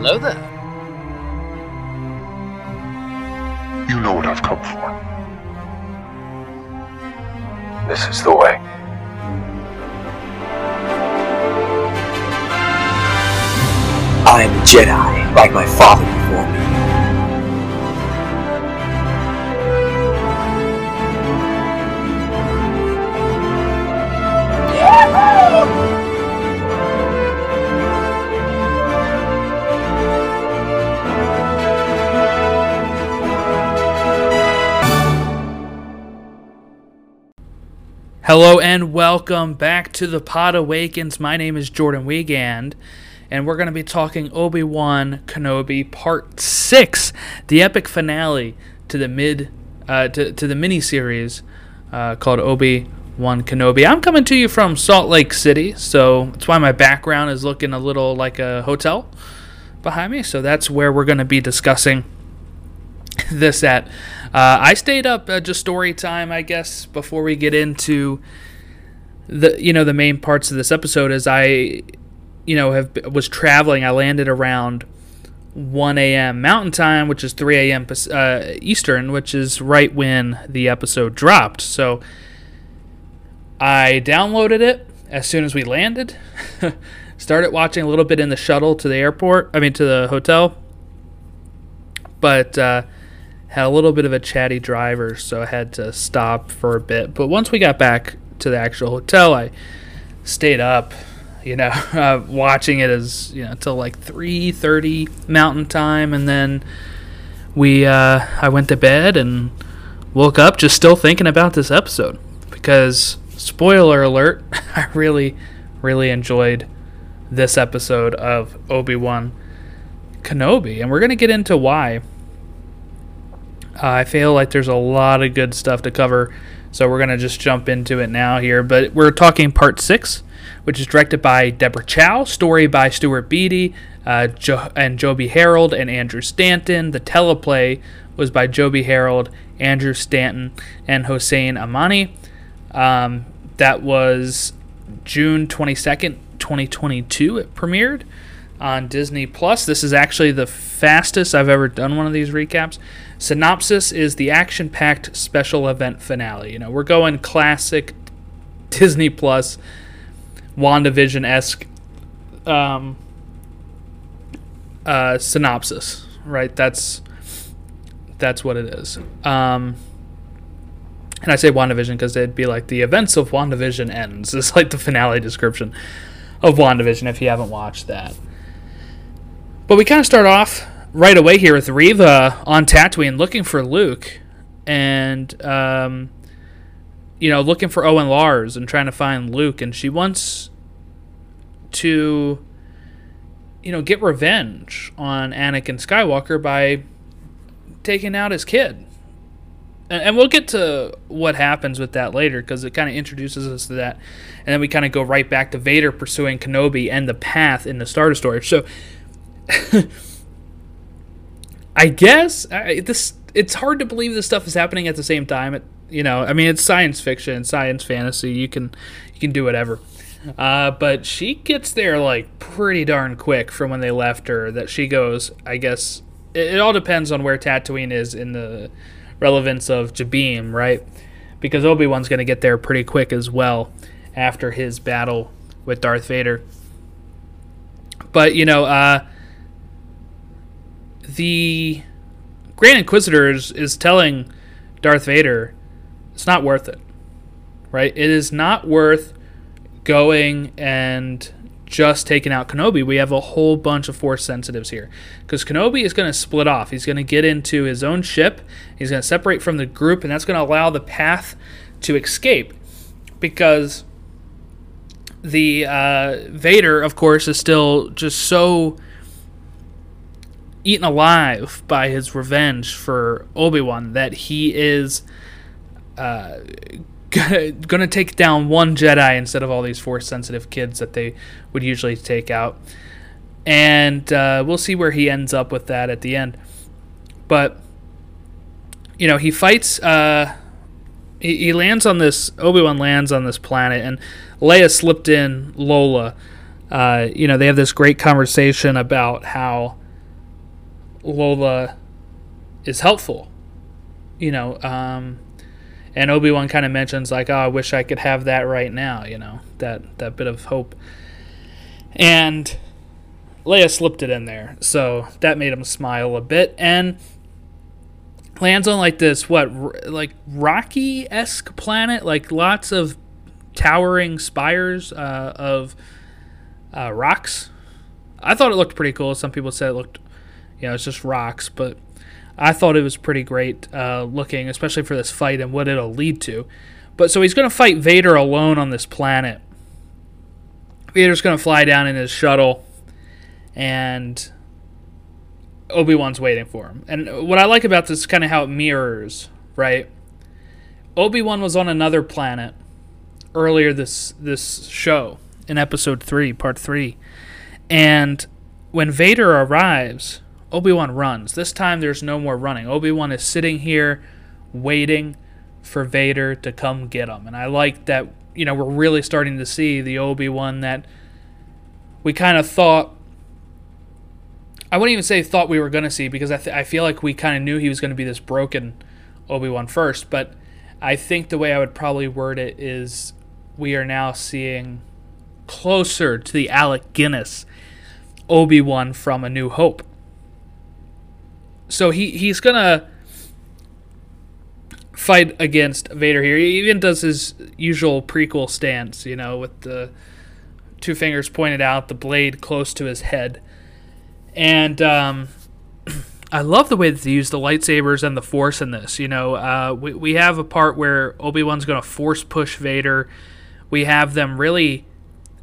Hello there. You know what I've come for. This is the way. I am a Jedi, like my father before me. Hello and welcome back to the Pod Awakens. My name is Jordan Wiegand, and we're going to be talking Obi Wan Kenobi Part Six, the epic finale to the mid uh, to to the mini series uh, called Obi Wan Kenobi. I'm coming to you from Salt Lake City, so that's why my background is looking a little like a hotel behind me. So that's where we're going to be discussing this at. Uh, I stayed up uh, just story time, I guess, before we get into the you know the main parts of this episode. As I you know have was traveling, I landed around 1 a.m. Mountain Time, which is 3 a.m. Uh, Eastern, which is right when the episode dropped. So I downloaded it as soon as we landed. Started watching a little bit in the shuttle to the airport. I mean to the hotel, but. Uh, had a little bit of a chatty driver, so I had to stop for a bit. But once we got back to the actual hotel, I stayed up, you know, uh, watching it as you know until like three thirty Mountain Time, and then we uh, I went to bed and woke up just still thinking about this episode because spoiler alert, I really really enjoyed this episode of Obi Wan Kenobi, and we're gonna get into why. I feel like there's a lot of good stuff to cover, so we're going to just jump into it now here. But we're talking part six, which is directed by Deborah Chow, story by Stuart Beattie uh, jo- and Joby Harold and Andrew Stanton. The teleplay was by Joby Harold, Andrew Stanton, and Hossein Amini. Um, that was June 22nd, 2022. It premiered on Disney Plus. This is actually the fastest I've ever done one of these recaps. Synopsis is the action-packed special event finale. You know, we're going classic Disney Plus WandaVision esque um, uh, synopsis, right? That's that's what it is. Um, and I say WandaVision because it'd be like the events of WandaVision ends. It's like the finale description of WandaVision if you haven't watched that. But we kind of start off right away here with Reva on Tatooine looking for Luke and um, you know looking for Owen Lars and trying to find Luke and she wants to you know get revenge on Anakin Skywalker by taking out his kid. And, and we'll get to what happens with that later because it kind of introduces us to that. And then we kind of go right back to Vader pursuing Kenobi and the path in the Star Destroyer. So I guess I, this it's hard to believe this stuff is happening at the same time. It, you know, I mean, it's science fiction, science fantasy. You can you can do whatever. Uh, but she gets there like pretty darn quick from when they left her. That she goes, I guess it, it all depends on where Tatooine is in the relevance of Jabiim, right? Because Obi Wan's going to get there pretty quick as well after his battle with Darth Vader. But you know, uh, the Grand Inquisitor is, is telling Darth Vader it's not worth it. Right? It is not worth going and just taking out Kenobi. We have a whole bunch of Force sensitives here. Because Kenobi is going to split off. He's going to get into his own ship, he's going to separate from the group, and that's going to allow the path to escape. Because the uh, Vader, of course, is still just so eaten alive by his revenge for Obi Wan that he is uh, gonna, take down one Jedi instead of all these Force sensitive kids that they would usually take out. And uh, we'll see where he ends up with that at the end. But you know, he fights. Uh, he, he lands on this. Obi Wan lands on this planet, and Leia slipped in Lola. Uh, you know, they have this great conversation about how Lola is helpful. You know, um, and Obi Wan kind of mentions like, "Oh, I wish I could have that right now." You know, that that bit of hope. And Leia slipped it in there, so that made him smile a bit, and lands on like this what like rocky esque planet, like lots of towering spires uh, of uh, rocks. I thought it looked pretty cool. Some people said it looked, you know, it's just rocks, but I thought it was pretty great uh, looking, especially for this fight and what it'll lead to. But so he's going to fight Vader alone on this planet. Vader's going to fly down in his shuttle, and Obi Wan's waiting for him. And what I like about this is kind of how it mirrors, right? Obi Wan was on another planet earlier this this show in episode three, part three, and when Vader arrives, Obi Wan runs. This time there's no more running. Obi Wan is sitting here waiting for Vader to come get him, and I like that. You know, we're really starting to see the Obi Wan that we kind of thought. I wouldn't even say thought we were going to see because I, th- I feel like we kind of knew he was going to be this broken Obi Wan first, but I think the way I would probably word it is we are now seeing closer to the Alec Guinness Obi Wan from A New Hope. So he he's gonna fight against Vader here. He even does his usual prequel stance, you know, with the two fingers pointed out, the blade close to his head, and um, I love the way that they use the lightsabers and the Force in this. You know, uh, we we have a part where Obi Wan's gonna force push Vader. We have them really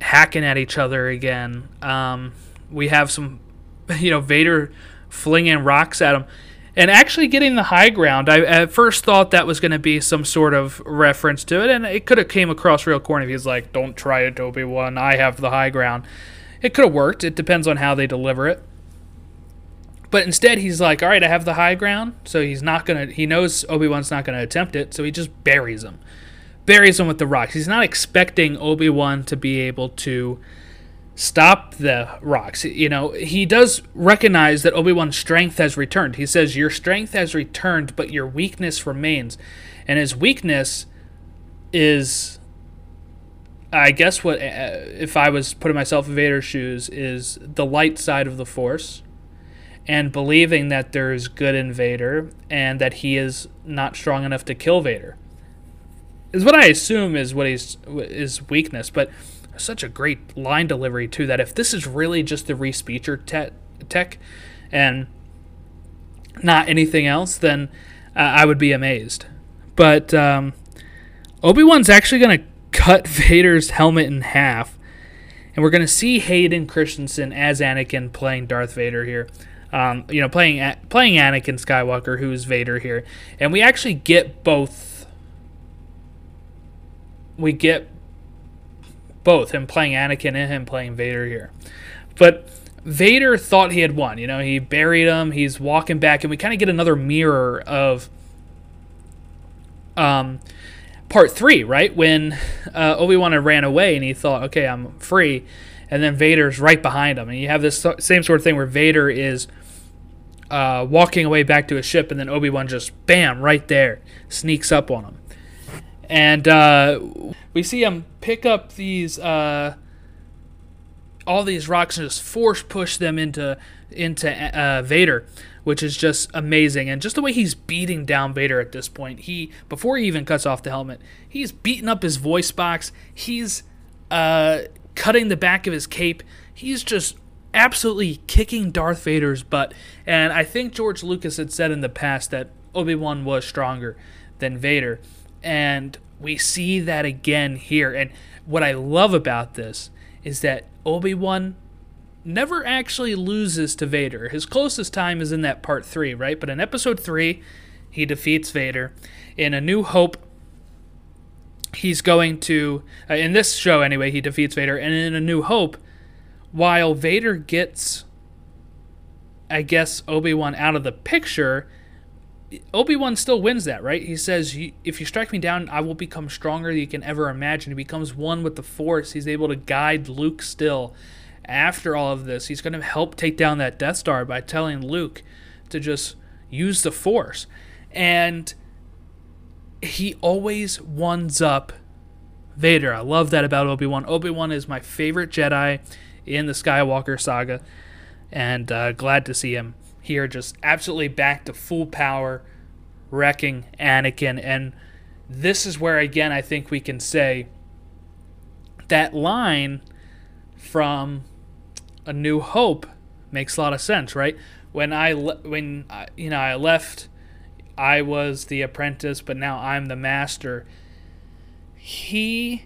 hacking at each other again. Um, we have some, you know, Vader flinging rocks at him and actually getting the high ground. I at first thought that was going to be some sort of reference to it, and it could have came across real corny if he's like, "Don't try it, Obi Wan. I have the high ground." It could have worked. It depends on how they deliver it. But instead, he's like, "All right, I have the high ground." So he's not gonna. He knows Obi Wan's not gonna attempt it, so he just buries him, buries him with the rocks. He's not expecting Obi Wan to be able to stop the rocks. You know, he does recognize that Obi Wan's strength has returned. He says, Your strength has returned, but your weakness remains. And his weakness is, I guess, what, uh, if I was putting myself in Vader's shoes, is the light side of the Force and believing that there is good in Vader and that he is not strong enough to kill Vader. Is what I assume is what he's his weakness, but such a great line delivery too. That if this is really just the Respeecher te- tech and not anything else, then uh, I would be amazed. But um, Obi Wan's actually going to cut Vader's helmet in half, and we're going to see Hayden Christensen as Anakin playing Darth Vader here. Um, you know, playing playing Anakin Skywalker, who's Vader here, and we actually get both. We get both him playing Anakin and him playing Vader here. But Vader thought he had won. You know, he buried him. He's walking back, and we kind of get another mirror of um, part three, right? When uh, Obi Wan ran away, and he thought, "Okay, I'm free," and then Vader's right behind him, and you have this same sort of thing where Vader is. Uh, walking away back to his ship, and then Obi Wan just bam right there sneaks up on him, and uh, we see him pick up these uh, all these rocks and just force push them into into uh, Vader, which is just amazing. And just the way he's beating down Vader at this point, he before he even cuts off the helmet, he's beating up his voice box. He's uh, cutting the back of his cape. He's just absolutely kicking Darth Vader's butt. And I think George Lucas had said in the past that Obi Wan was stronger than Vader. And we see that again here. And what I love about this is that Obi Wan never actually loses to Vader. His closest time is in that part three, right? But in episode three, he defeats Vader. In A New Hope, he's going to, uh, in this show anyway, he defeats Vader. And in A New Hope, while Vader gets, I guess, Obi Wan out of the picture, Obi Wan still wins that, right? He says, "If you strike me down, I will become stronger than you can ever imagine." He becomes one with the Force. He's able to guide Luke still. After all of this, he's going to help take down that Death Star by telling Luke, to just use the Force. And he always ones up Vader. I love that about Obi Wan. Obi Wan is my favorite Jedi in the Skywalker saga, and uh, glad to see him here, just absolutely back to full power, wrecking Anakin. And this is where, again, I think we can say that line from A New Hope makes a lot of sense, right? When I le- when I, you know I left, I was the apprentice, but now I'm the master. He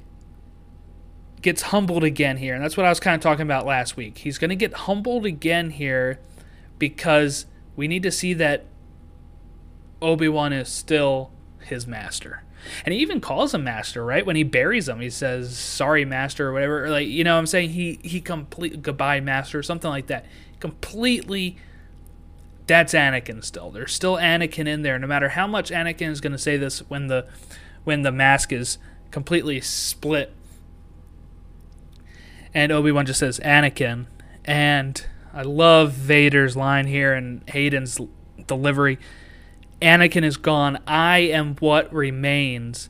gets humbled again here, and that's what I was kind of talking about last week. He's going to get humbled again here because we need to see that Obi-Wan is still his master. And he even calls him master, right? When he buries him, he says, "Sorry, master," or whatever. Like, you know, what I'm saying he he complete goodbye, master, or something like that. Completely. That's Anakin still. There's still Anakin in there. No matter how much Anakin is going to say this when the when the mask is completely split, and Obi Wan just says Anakin, and I love Vader's line here and Hayden's delivery. Anakin is gone. I am what remains.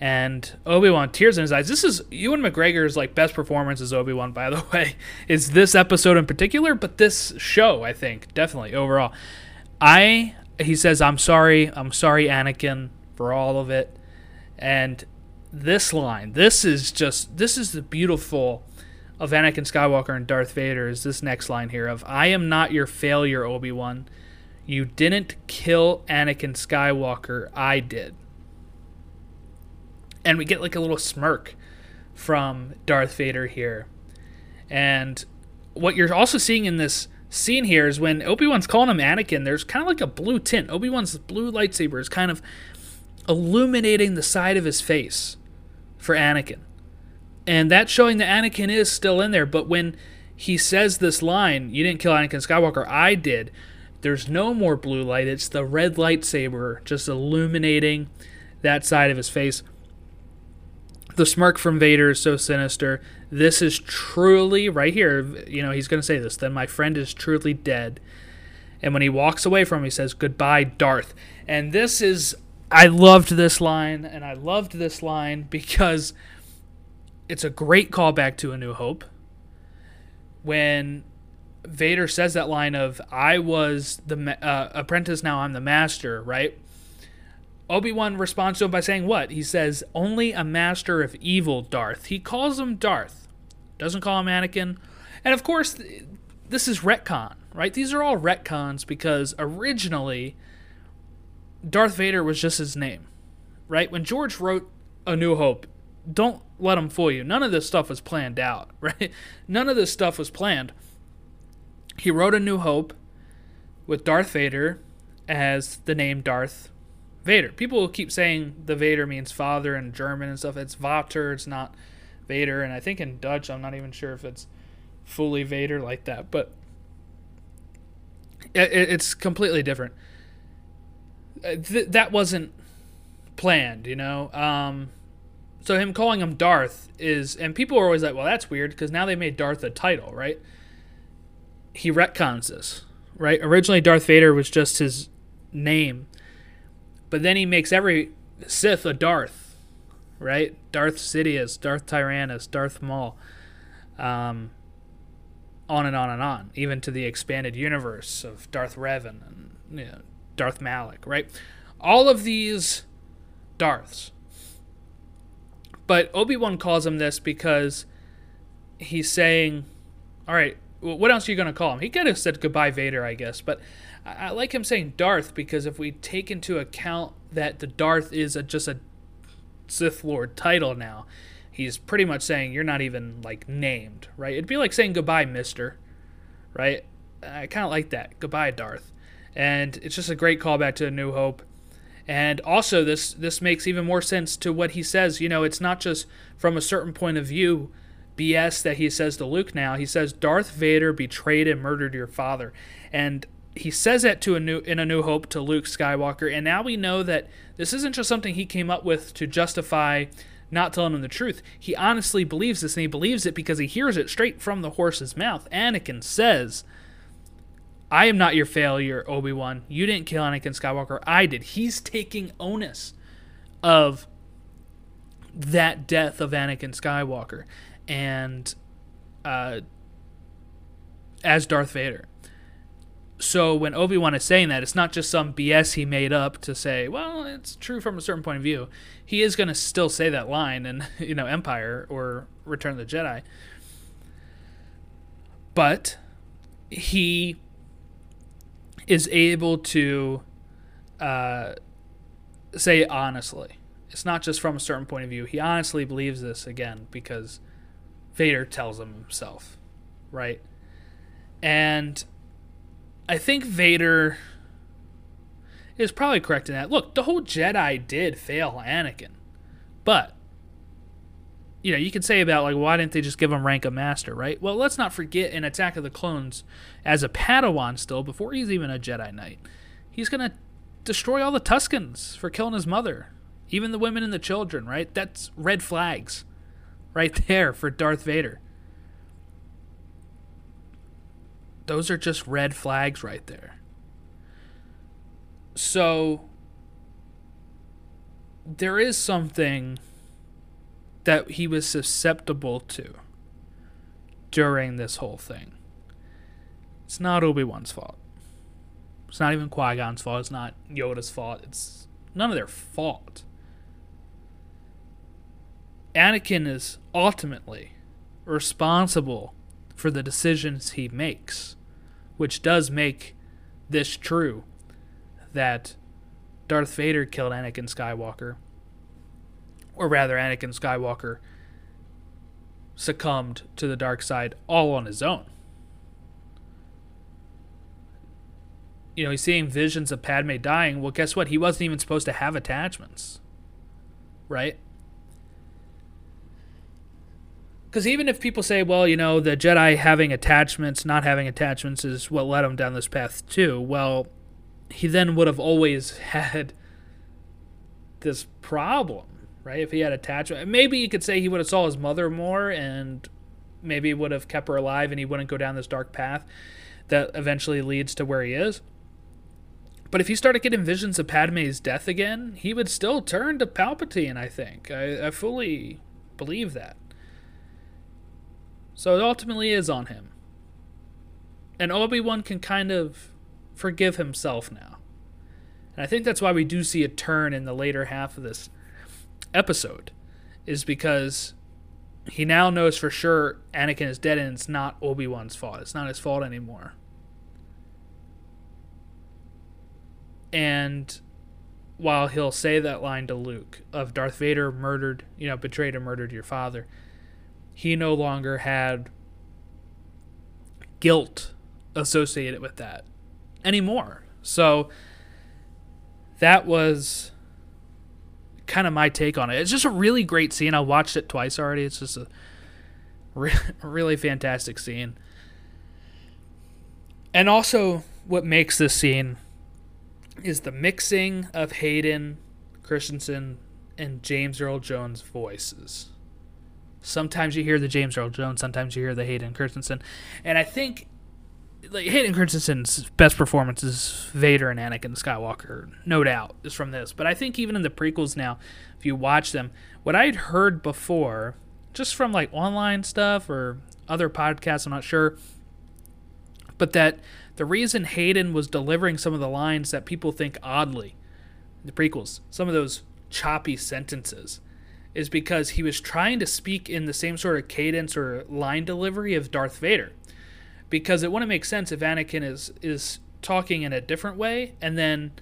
And Obi Wan tears in his eyes. This is Ewan McGregor's like best performance as Obi Wan, by the way. Is this episode in particular, but this show, I think, definitely overall. I he says, "I'm sorry, I'm sorry, Anakin, for all of it." And this line, this is just this is the beautiful of Anakin Skywalker and Darth Vader. Is this next line here of "I am not your failure, Obi Wan." You didn't kill Anakin Skywalker, I did. And we get like a little smirk from Darth Vader here. And what you're also seeing in this scene here is when Obi-Wan's calling him Anakin, there's kind of like a blue tint. Obi-Wan's blue lightsaber is kind of illuminating the side of his face for Anakin. And that's showing that Anakin is still in there, but when he says this line, you didn't kill Anakin Skywalker, I did there's no more blue light. It's the red lightsaber just illuminating that side of his face. The smirk from Vader is so sinister. This is truly, right here, you know, he's going to say this. Then my friend is truly dead. And when he walks away from him, he says, Goodbye, Darth. And this is, I loved this line, and I loved this line because it's a great callback to A New Hope. When Vader says that line of "I was the uh, apprentice, now I'm the master," right? Obi Wan responds to him by saying what? He says, "Only a master of evil, Darth." He calls him Darth, doesn't call him Anakin, and of course, this is retcon, right? These are all retcons because originally Darth Vader was just his name, right? When George wrote A New Hope, don't let him fool you. None of this stuff was planned out, right? None of this stuff was planned he wrote A New Hope with Darth Vader as the name Darth Vader. People will keep saying the Vader means father in German and stuff. It's Vater, it's not Vader. And I think in Dutch, I'm not even sure if it's fully Vader like that, but it's completely different. Uh, that wasn't planned, you know. Um, so him calling him Darth is, and people are always like, "Well, that's weird," because now they made Darth a title, right? he retcons this, right? Originally, Darth Vader was just his name, but then he makes every Sith a Darth, right? Darth Sidious, Darth Tyrannus, Darth Maul, um, on and on and on, even to the expanded universe of Darth Revan and you know, Darth Malak, right? All of these Darths. But Obi Wan calls him this because he's saying, all right, what else are you going to call him? He could have said goodbye, Vader, I guess. But I, like him saying Darth because if we take into account that the Darth is a, just a Sith Lord title now, he's pretty much saying you're not even like named, right? It'd be like saying goodbye, Mister, right? I kind of like that. Goodbye, Darth. And it's just a great callback to A New Hope. And also, this this makes even more sense to what he says. You know, it's not just from a certain point of view BS that he says to Luke now. He says Darth Vader betrayed and murdered your father. And he says that to a new in a new hope to Luke Skywalker and now we know that this isn't just something he came up with to justify not telling him the truth. He honestly believes this and he believes it because he hears it straight from the horse's mouth. Anakin says, I am not your failure, Obi Wan. You didn't kill Anakin Skywalker. I did. He's taking onus of that death of Anakin Skywalker, and uh, as Darth Vader. So when Obi Wan is saying that, it's not just some BS he made up to say, well, it's true from a certain point of view. He is going to still say that line in, you know, Empire or Return of the Jedi. But he is able to uh, say honestly. It's not just from a certain point of view. He honestly believes this again because Vader tells him himself, right? And I think Vader is probably correct in that. Look, the whole Jedi did fail Anakin, but you know, you can say about like why didn't they just give him rank of master, right? Well, let's not forget in Attack of the Clones, as a Padawan still before he's even a Jedi Knight, he's gonna destroy all the Tuskens for killing his mother, even the women and the children, right? That's red flags, right there for Darth Vader. Those are just red flags right there. So there is something that he was susceptible to during this whole thing. It's not Obi Wan's fault. It's not even Qui Gon's fault. It's not Yoda's fault. It's none of their fault. Anakin is ultimately responsible for the decisions he makes, which does make this true that Darth Vader killed Anakin Skywalker or rather, Anakin Skywalker succumbed to the dark side all on his own. You know, he's seeing visions of Padme dying. Well, guess what? He wasn't even supposed to have attachments. Right? Because even if people say, well, you know, the Jedi having attachments, not having attachments is what led him down this path, too. Well, he then would have always had this problem right? If he had attachment, maybe you could say he would have saw his mother more and maybe would have kept her alive and he wouldn't go down this dark path that eventually leads to where he is. But if he started getting visions of Padme's death again, he would still turn to Palpatine, I think. I, I fully believe that. So it ultimately is on him. And Obi Wan can kind of forgive himself now. And I think that's why we do see a turn in the later half of this episode is because he now knows for sure Anakin is dead and it's not Obi Wan's fault. It's not his fault anymore. And while he'll say that line to Luke of Darth Vader murdered, you know, betrayed and murdered your father, he no longer had guilt associated with that anymore. So that was kind of my take on it. It's just a really great scene. I watched it twice already. It's just a re- really fantastic scene. And also, what makes this scene is the mixing of Hayden Christensen and James Earl Jones voices. Sometimes you hear the James Earl Jones, sometimes you hear the Hayden Christensen. And I think like Hayden Christensen's best performance is Vader and Anakin Skywalker, no doubt, is from this. But I think even in the prequels now, if you watch them, what I'd heard before, just from like online stuff or other podcasts, I'm not sure, but that the reason Hayden was delivering some of the lines that people think oddly, the prequels, some of those choppy sentences, is because he was trying to speak in the same sort of cadence or line delivery of Darth Vader because it wouldn't make sense if Anakin is is talking in a different way and then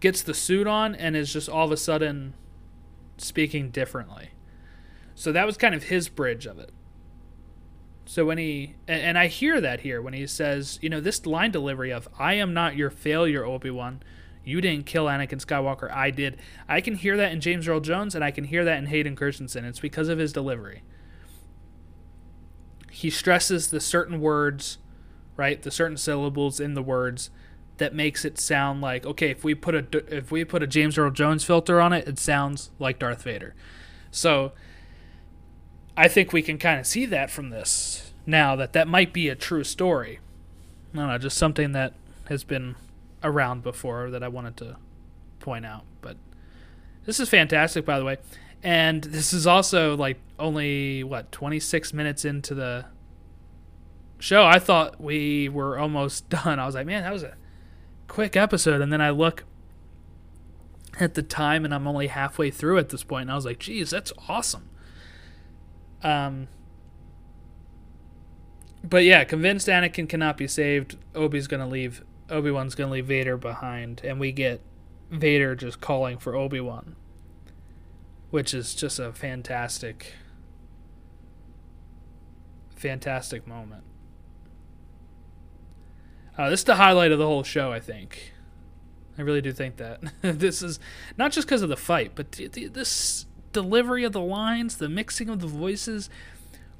gets the suit on and is just all of a sudden speaking differently. So that was kind of his bridge of it. So when he and, I hear that here when he says, you know, this line delivery of "I am not your failure, Obi Wan." You didn't kill Anakin Skywalker. I did. I can hear that in James Earl Jones, and I can hear that in Hayden Christensen. It's because of his delivery. He stresses the certain words right? The certain syllables in the words that makes it sound like okay, if we put a if we put a James Earl Jones filter on it, it sounds like Darth Vader. So I think we can kind of see that from this now that that might be a true story. Don't know, just something that has been around before that I wanted to point out. But this is fantastic, by the way. And this is also like only what 26 minutes into the show. I thought we were almost done. I was like, man, that was a quick episode. And then I look at the time and I'm only halfway through at this point. And I was like, geez, that's awesome. Um, but yeah, convinced Anakin cannot be saved. Obi's gonna leave. Obi Wan's gonna leave Vader behind, and we get Vader just calling for Obi Wan, which is just a fantastic, fantastic moment. Uh, this is the highlight of the whole show, I think. I really do think that this is not just because of the fight, but the, the, this delivery of the lines, the mixing of the voices.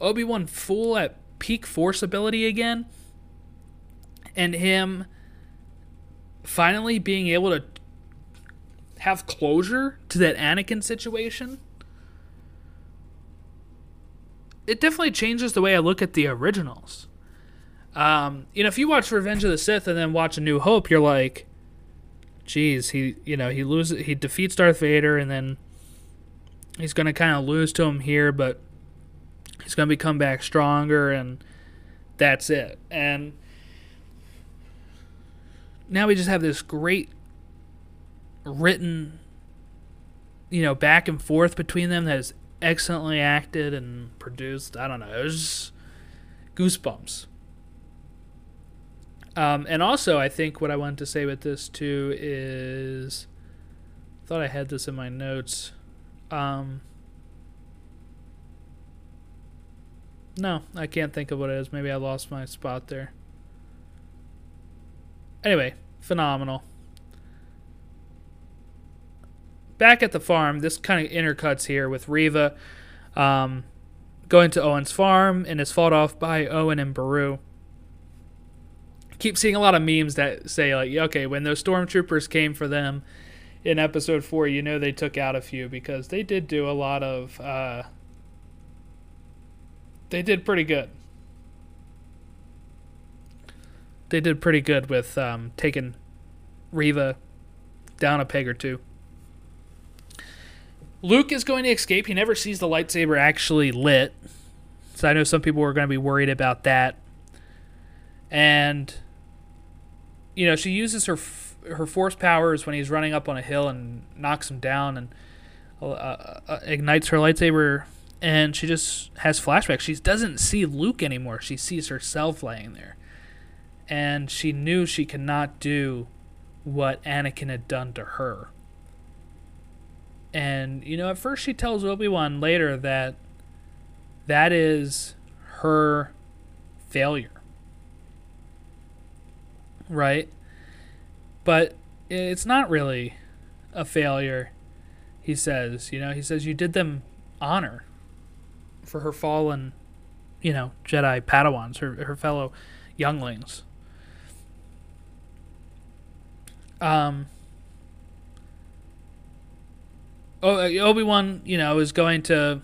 Obi Wan full at peak force ability again, and him finally being able to have closure to that Anakin situation. It definitely changes the way I look at the originals. Um, you know, if you watch Revenge of the Sith and then watch A New Hope, you're like, geez, he, you know, he loses, he defeats Darth Vader, and then he's going to kind of lose to him here, but he's going to become back stronger, and that's it. And now we just have this great written, you know, back and forth between them that is excellently acted and produced. I don't know. It was goosebumps. Um, and also, I think what I wanted to say with this too is, I thought I had this in my notes. Um, no, I can't think of what it is. Maybe I lost my spot there. Anyway, phenomenal. Back at the farm, this kind of intercuts here with Reva um, going to Owen's farm and is fought off by Owen and Beru. Keep seeing a lot of memes that say like, okay, when those stormtroopers came for them in episode four, you know they took out a few because they did do a lot of. Uh, they did pretty good. They did pretty good with um, taking Reva down a peg or two. Luke is going to escape. He never sees the lightsaber actually lit. So I know some people were going to be worried about that. And you know, she uses her her force powers when he's running up on a hill and knocks him down and uh, uh, uh, ignites her lightsaber and she just has flashbacks. She doesn't see Luke anymore. She sees herself laying there. And she knew she could not do what Anakin had done to her. And, you know, at first she tells Obi Wan later that that is her failure. Right? But it's not really a failure, he says. You know, he says, You did them honor for her fallen, you know, Jedi Padawans, her, her fellow younglings. Um, Obi Wan, you know, is going to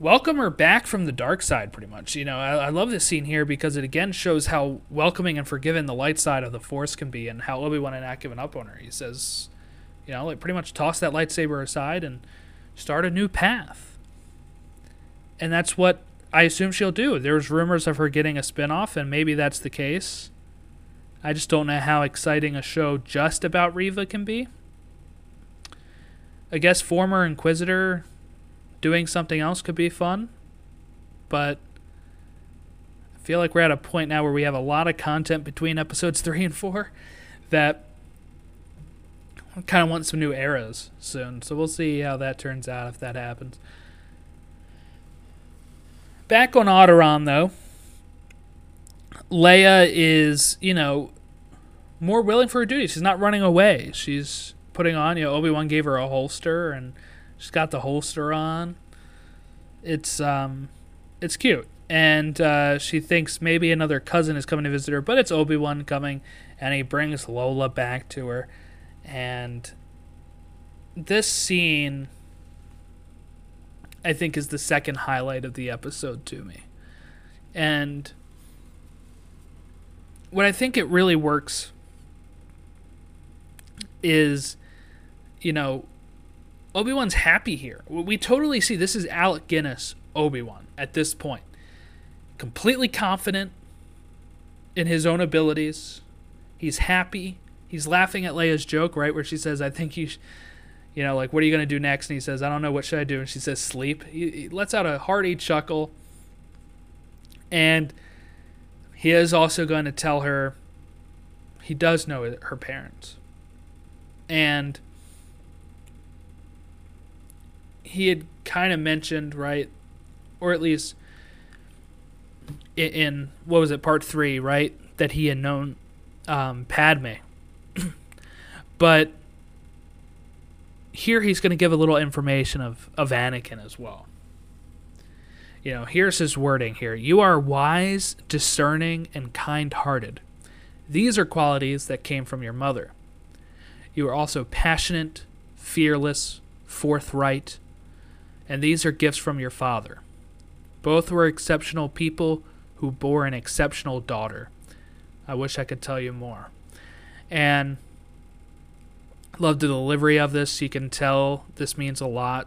welcome her back from the dark side, pretty much. You know, I, I, love this scene here because it again shows how welcoming and forgiving the light side of the Force can be, and how Obi Wan had not given up on her. He says, you know, like pretty much toss that lightsaber aside and start a new path. And that's what I assume she'll do. There's rumors of her getting a spinoff, and maybe that's the case. I just don't know how exciting a show just about Reva can be. I guess former Inquisitor doing something else could be fun, but I feel like we're at a point now where we have a lot of content between episodes three and four that I kind of want some new eras soon. So we'll see how that turns out if that happens. Back on Alderaan, though, Leia is, you know, more willing for her duty. She's not running away. She's putting on, you know, Obi Wan gave her a holster, and she's got the holster on. It's um, it's cute, and uh, she thinks maybe another cousin is coming to visit her, but it's Obi Wan coming, and he brings Lola back to her, and this scene. I think is the second highlight of the episode to me. And what I think it really works is, you know, Obi Wan's happy here. We totally see this is Alec Guinness Obi Wan at this point, completely confident in his own abilities. He's happy. He's laughing at Leia's joke, right, where she says, "I think you." You know, like, what are you going to do next? And he says, I don't know, what should I do? And she says, sleep. He, he lets out a hearty chuckle. And he is also going to tell her he does know her parents. And he had kind of mentioned, right? Or at least in, in, what was it, part three, right? That he had known um, Padme. but here he's going to give a little information of, of Anakin as well. You know, here's his wording here You are wise, discerning, and kind hearted. These are qualities that came from your mother. You are also passionate, fearless, forthright, and these are gifts from your father. Both were exceptional people who bore an exceptional daughter. I wish I could tell you more. And Love the delivery of this. You can tell this means a lot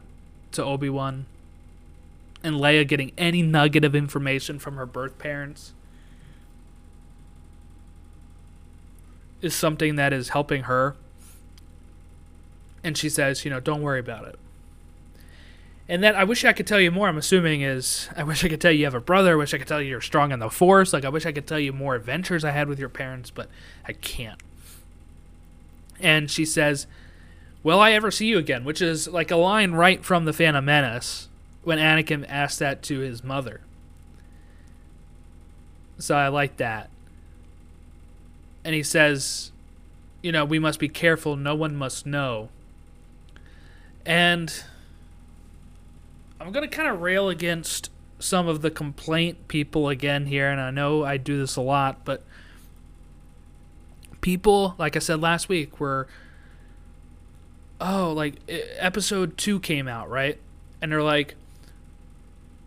to Obi Wan. And Leia getting any nugget of information from her birth parents is something that is helping her. And she says, you know, don't worry about it. And that I wish I could tell you more, I'm assuming is I wish I could tell you you have a brother. I wish I could tell you you're strong in the force. Like, I wish I could tell you more adventures I had with your parents, but I can't and she says, "Will I ever see you again?" Which is like a line right from the Phantom Menace when Anakin asked that to his mother. So I like that. And he says, you know, we must be careful, no one must know. And I'm going to kind of rail against some of the complaint people again here, and I know I do this a lot, but people, like I said last week, were oh, like episode two came out, right? And they're like,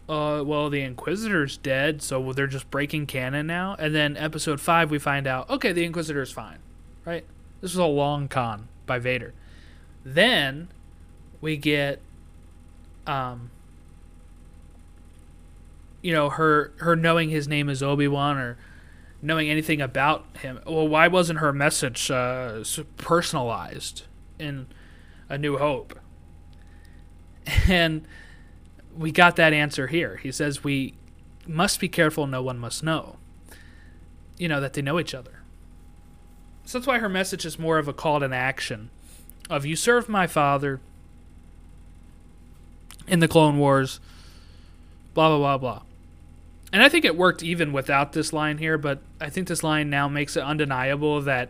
uh, well, the Inquisitor's dead, so they're just breaking canon now. And then episode five, we find out, okay, the Inquisitor's fine, right? This was a long con by Vader. Then we get, um, you know, her her knowing his name is Obi Wan, or knowing anything about him. Well, why wasn't her message uh, personalized in A New Hope? And we got that answer here. He says we must be careful. No one must know. You know that they know each other. So that's why her message is more of a call to action of you serve my father in the Clone Wars, blah blah blah blah. And I think it worked even without this line here, but I think this line now makes it undeniable that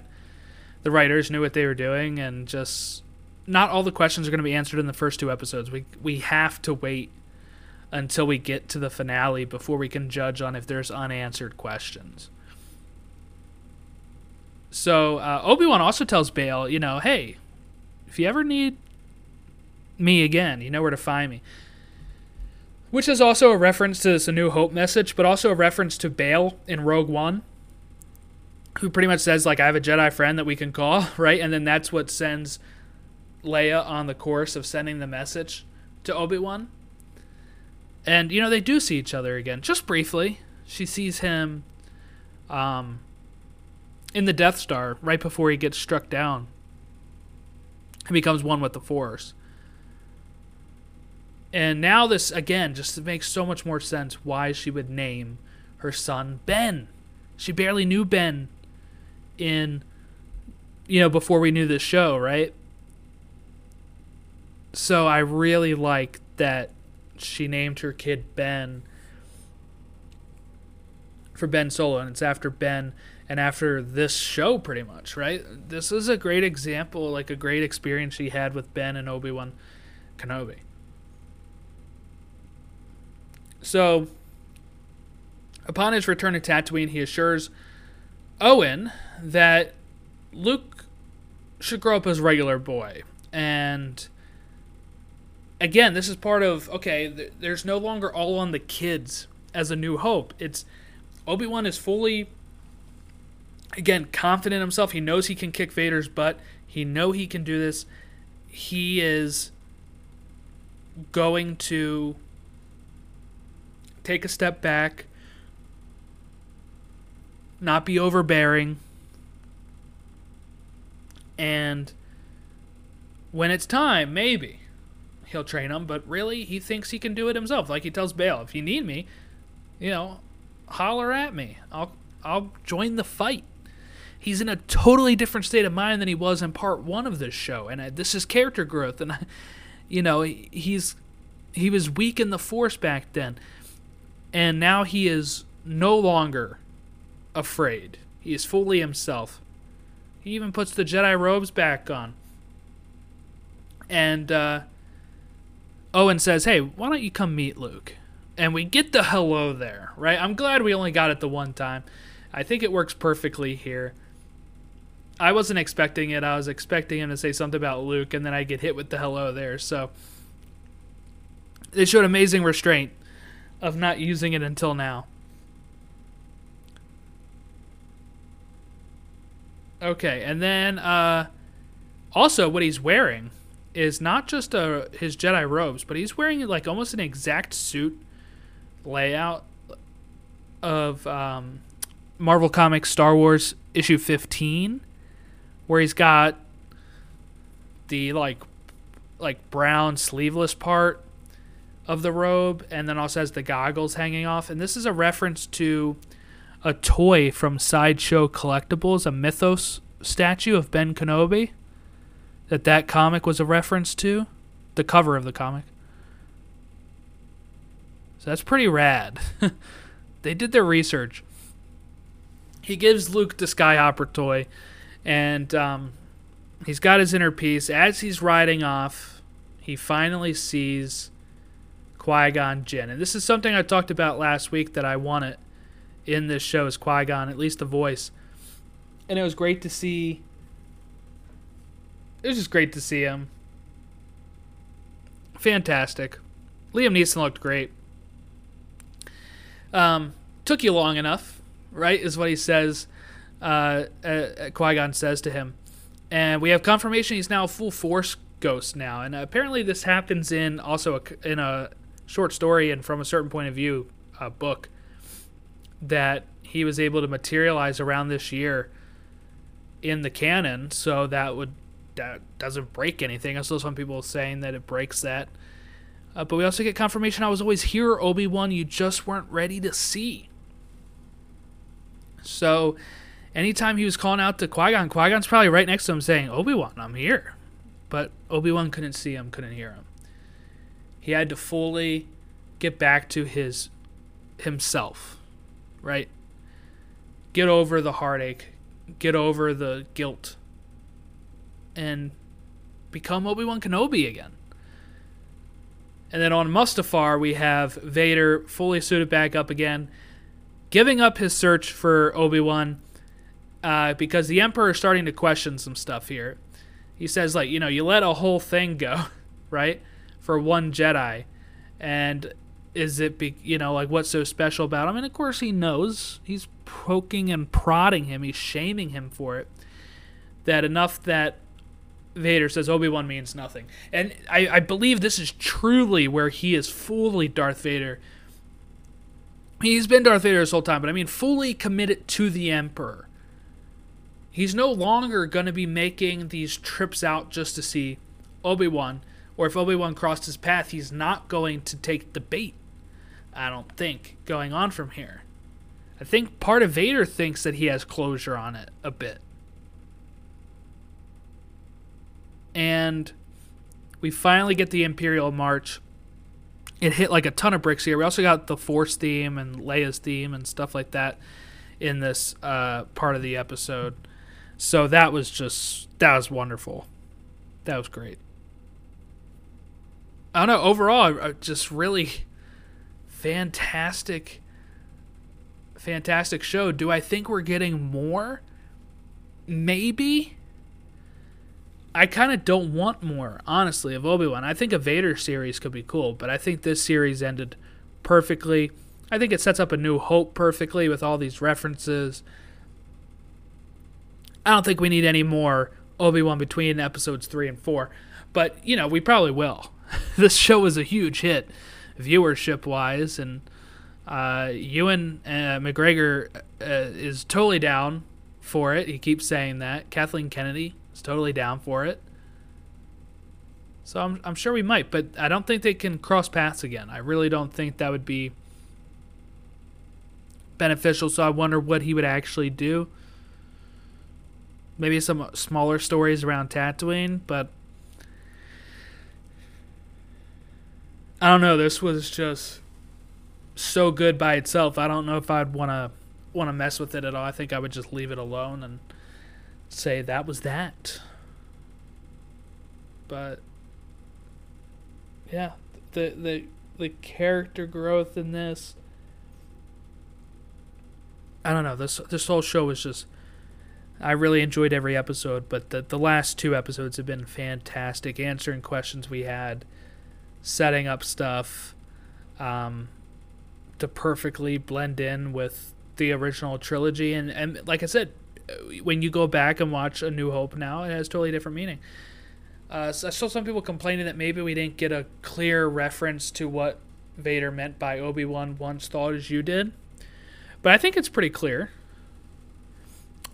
the writers knew what they were doing and just not all the questions are going to be answered in the first two episodes. We we have to wait until we get to the finale before we can judge on if there's unanswered questions. So uh, Obi Wan also tells Bail, you know, hey, if you ever need me again, you know where to find me which is also a reference to this A New Hope message, but also a reference to Bail in Rogue One, who pretty much says like I have a Jedi friend that we can call, right? And then that's what sends Leia on the course of sending the message to Obi Wan. And you know they do see each other again, just briefly. She sees him, um, in the Death Star right before he gets struck down. He becomes one with the Force. And now this again just makes so much more sense why she would name her son Ben. She barely knew Ben in you know before we knew this show, right? So I really like that she named her kid Ben for Ben Solo and it's after Ben and after this show pretty much, right? This is a great example, like a great experience she had with Ben and Obi-Wan Kenobi. So, upon his return to Tatooine, he assures Owen that Luke should grow up as a regular boy. And again, this is part of okay, th- there's no longer all on the kids as a new hope. It's Obi-Wan is fully again, confident himself. He knows he can kick Vader's butt. He know he can do this. He is going to take a step back, not be overbearing, and when it's time, maybe he'll train him, but really he thinks he can do it himself. Like he tells Bail, if you need me, you know, holler at me. I'll I'll join the fight. He's in a totally different state of mind than he was in part one of this show, and I, this is character growth. And I, you know, he's he was weak in the Force back then, and now he is no longer afraid. He is fully himself. He even puts the Jedi robes back on. And uh, Owen says, "Hey, why don't you come meet Luke?" And we get the hello there, right? I'm glad we only got it the one time. I think it works perfectly here. I wasn't expecting it. I was expecting him to say something about Luke, and then I get hit with the hello there. So they showed amazing restraint of not using it until now. Okay, and then uh, also what he's wearing is not just a, his Jedi robes, but he's wearing like almost an exact suit layout of um, Marvel Comics Star Wars issue 15 where he's got the like like brown sleeveless part of the robe and then also has the goggles hanging off and this is a reference to a toy from Sideshow Collectibles, a Mythos statue of Ben Kenobi that that comic was a reference to, the cover of the comic. So that's pretty rad. they did their research. He gives Luke the Skyhopper toy and um, he's got his inner peace. As he's riding off, he finally sees Qui Gon Jinn. And this is something I talked about last week that I wanted in this show is Qui Gon, at least the voice. And it was great to see. It was just great to see him. Fantastic. Liam Neeson looked great. Um, took you long enough, right? Is what he says uh, uh, Qui Gon says to him. And we have confirmation he's now a full Force ghost now. And apparently, this happens in also a, in a short story and from a certain point of view uh, book that he was able to materialize around this year in the canon. So that would that doesn't break anything. I saw some people saying that it breaks that. Uh, but we also get confirmation I was always here, Obi Wan. You just weren't ready to see. So anytime he was calling out to Qui Gon, Qui Gon's probably right next to him saying, Obi Wan, I'm here. But Obi Wan couldn't see him, couldn't hear him. He had to fully get back to his himself, right? Get over the heartache, get over the guilt, and become Obi Wan Kenobi again. And then on Mustafar, we have Vader fully suited back up again, giving up his search for Obi Wan uh, because the Emperor is starting to question some stuff here. He says, like, you know, you let a whole thing go, right, for one Jedi, and is it, be, you know, like, what's so special about him? And of course, he knows. He's poking and prodding him. He's shaming him for it. That enough that Vader says Obi Wan means nothing, and I, I believe this is truly where he is fully Darth Vader. He's been Darth Vader this whole time, but I mean fully committed to the Emperor He's no longer going to be making these trips out just to see Obi Wan, or if Obi Wan crossed his path, he's not going to take the bait. I don't think going on from here. I think part of Vader thinks that he has closure on it a bit. And we finally get the Imperial March. It hit like a ton of bricks here. We also got the Force theme and Leia's theme and stuff like that in this uh, part of the episode. So that was just that was wonderful. That was great. I don't know. Overall, uh, just really fantastic, fantastic show. Do I think we're getting more? Maybe. I kind of don't want more, honestly, of Obi Wan. I think a Vader series could be cool, but I think this series ended perfectly. I think it sets up a new hope perfectly with all these references I don't think we need any more Obi Wan between episodes three and four, but you know we probably will. this show was a huge hit, viewership wise, and uh, Ewan uh, McGregor uh, is totally down for it. He keeps saying that. Kathleen Kennedy is totally down for it. So I'm, I'm sure we might, but I don't think they can cross paths again. I really don't think that would be beneficial. So I wonder what he would actually do. Maybe some smaller stories around Tatooine, but I don't know. This was just so good by itself. I don't know if I'd want to want to mess with it at all. I think I would just leave it alone and say that was that. But yeah, the the the character growth in this I don't know. This this whole show was just I really enjoyed every episode, but the the last two episodes have been fantastic, answering questions we had, setting up stuff, um, to perfectly blend in with the original trilogy. And, and like I said, when you go back and watch A New Hope now, it has totally different meaning. Uh, so I saw some people complaining that maybe we didn't get a clear reference to what Vader meant by Obi Wan once thought as you did. But I think it's pretty clear.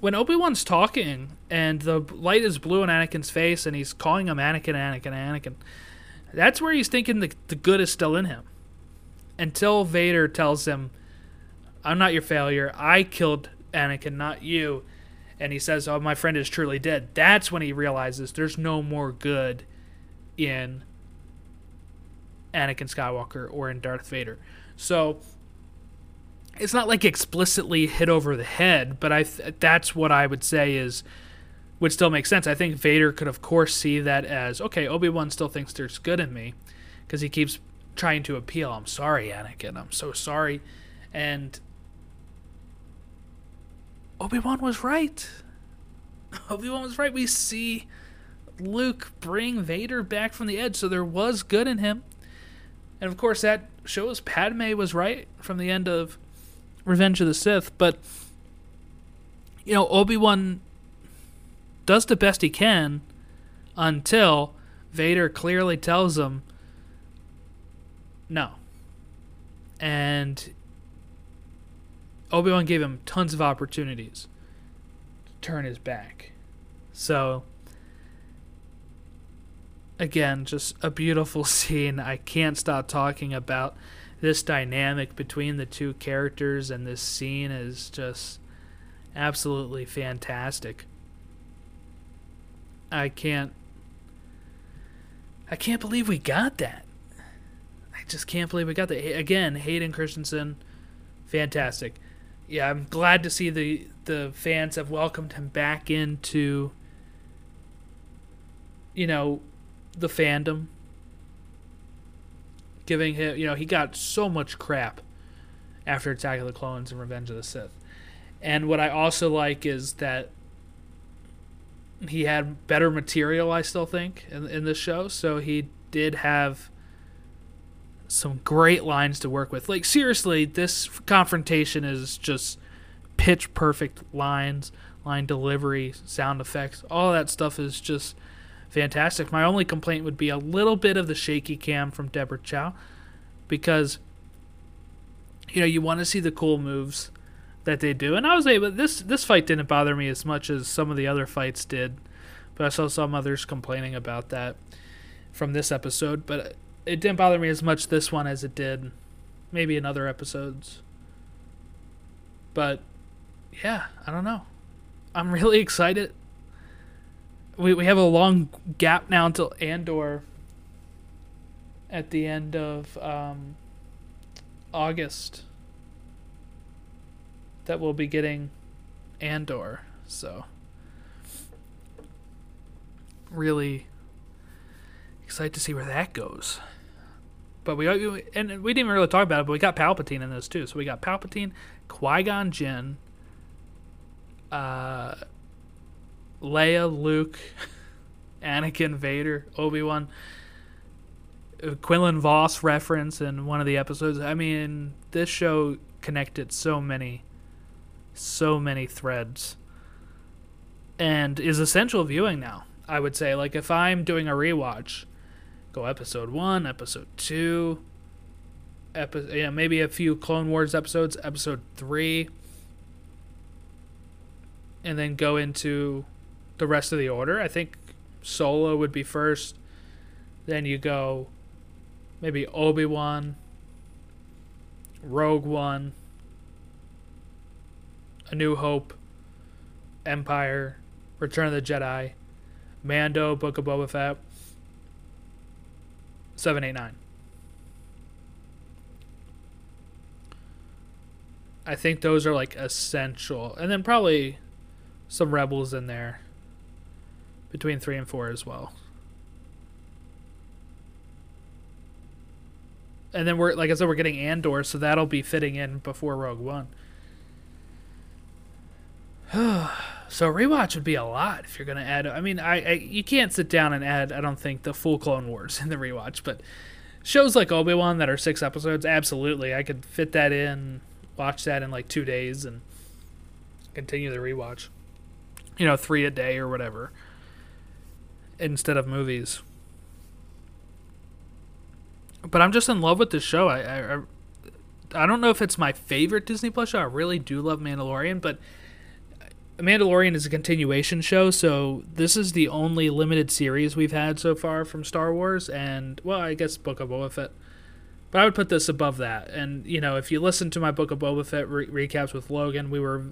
When Obi Wan's talking and the light is blue in Anakin's face and he's calling him Anakin, Anakin, Anakin, that's where he's thinking the, the good is still in him until Vader tells him, I'm not your failure. I killed Anakin, not you. And he says, Oh, my friend is truly dead. That's when he realizes there's no more good in Anakin Skywalker or in Darth Vader. So it's not like explicitly hit over the head, but I th- that's what I would say is would still make sense. I think Vader could of course see that as okay, Obi-Wan still thinks there's good in me because he keeps trying to appeal. I'm sorry, Anakin. I'm so sorry. And Obi Wan was right. Obi Wan was right. We see Luke bring Vader back from the edge, so there was good in him. And of course, that shows Padme was right from the end of Revenge of the Sith. But, you know, Obi Wan does the best he can until Vader clearly tells him no. And Obi Wan gave him tons of opportunities to turn his back. So, again, just a beautiful scene. I can't stop talking about this dynamic between the two characters, and this scene is just absolutely fantastic. I can't. I can't believe we got that. I just can't believe we got that. Again, Hayden Christensen, fantastic. Yeah, I'm glad to see the the fans have welcomed him back into you know the fandom giving him you know he got so much crap after attack of the clones and revenge of the sith and what i also like is that he had better material i still think in, in this show so he did have some great lines to work with. Like seriously, this confrontation is just pitch perfect lines, line delivery, sound effects, all that stuff is just fantastic. My only complaint would be a little bit of the shaky cam from Deborah Chow because you know, you want to see the cool moves that they do. And I was able this this fight didn't bother me as much as some of the other fights did. But I saw some others complaining about that from this episode, but it didn't bother me as much this one as it did maybe in other episodes. But yeah, I don't know. I'm really excited. We we have a long gap now until Andor at the end of um, August that we'll be getting Andor. So really excited to see where that goes. But we and we didn't really talk about it, but we got Palpatine in this too. So we got Palpatine, Qui Gon Jinn, uh, Leia, Luke, Anakin, Vader, Obi Wan, Quinlan Vos reference in one of the episodes. I mean, this show connected so many, so many threads, and is essential viewing now. I would say, like if I'm doing a rewatch, go episode one, episode two, epi- you know, maybe a few Clone Wars episodes, episode three, and then go into the rest of the order. I think Solo would be first. Then you go maybe Obi Wan, Rogue One, A New Hope, Empire, Return of the Jedi, Mando, Book of Boba Fett, 789. I think those are like essential. And then probably some Rebels in there between 3 and 4 as well. And then we're like I said we're getting Andor so that'll be fitting in before Rogue One. so rewatch would be a lot if you're going to add I mean I, I you can't sit down and add I don't think the full Clone Wars in the rewatch but shows like Obi-Wan that are 6 episodes absolutely I could fit that in watch that in like 2 days and continue the rewatch. You know, 3 a day or whatever instead of movies. But I'm just in love with this show. I, I I don't know if it's my favorite Disney Plus show. I really do love Mandalorian, but Mandalorian is a continuation show, so this is the only limited series we've had so far from Star Wars, and well, I guess Book of Boba Fett. But I would put this above that. And you know, if you listen to my Book of Boba Fett re- recaps with Logan, we were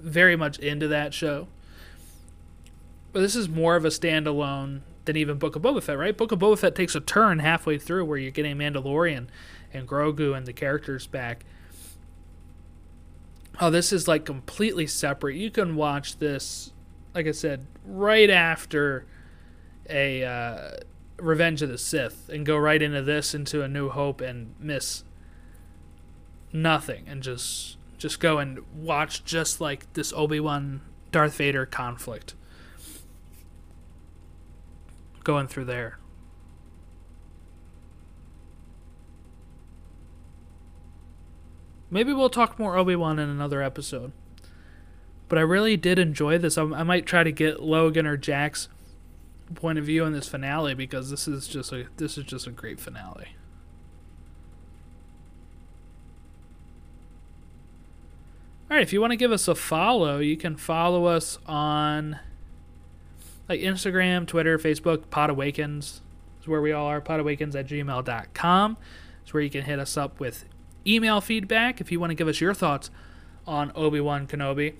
very much into that show. But this is more of a standalone than even Book of Boba Fett, right? Book of Boba Fett takes a turn halfway through where you're getting Mandalorian and Grogu and the characters back. Oh, this is like completely separate. You can watch this, like I said, right after a uh, Revenge of the Sith and go right into this, into A New Hope, and miss nothing, and just just go and watch just like this Obi Wan Darth Vader conflict going through there. Maybe we'll talk more Obi Wan in another episode. But I really did enjoy this. I, I might try to get Logan or Jack's point of view on this finale because this is just a this is just a great finale. All right, if you want to give us a follow, you can follow us on like Instagram, Twitter, Facebook, Pod Awakens is where we all are. Podawakens at gmail.com is where you can hit us up with email feedback if you want to give us your thoughts on Obi Wan Kenobi.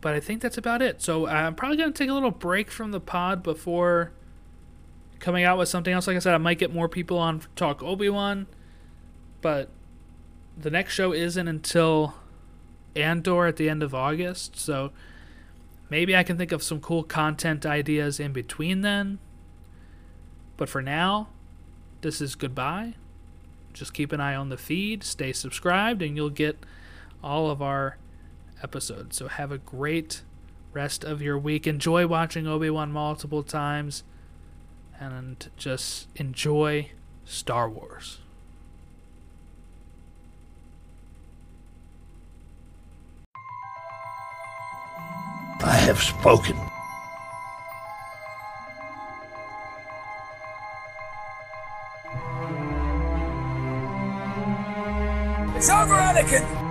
But I think that's about it. So I'm probably going to take a little break from the pod before coming out with something else. Like I said, I might get more people on talk Obi Wan, but the next show isn't until Andor at the end of August. So maybe I can think of some cool content ideas in between then. But for now, this is goodbye. Just keep an eye on the feed, stay subscribed, and you'll get all of our episodes. So have a great rest of your week. Enjoy watching Obi Wan multiple times, and just enjoy Star Wars. I have spoken. second.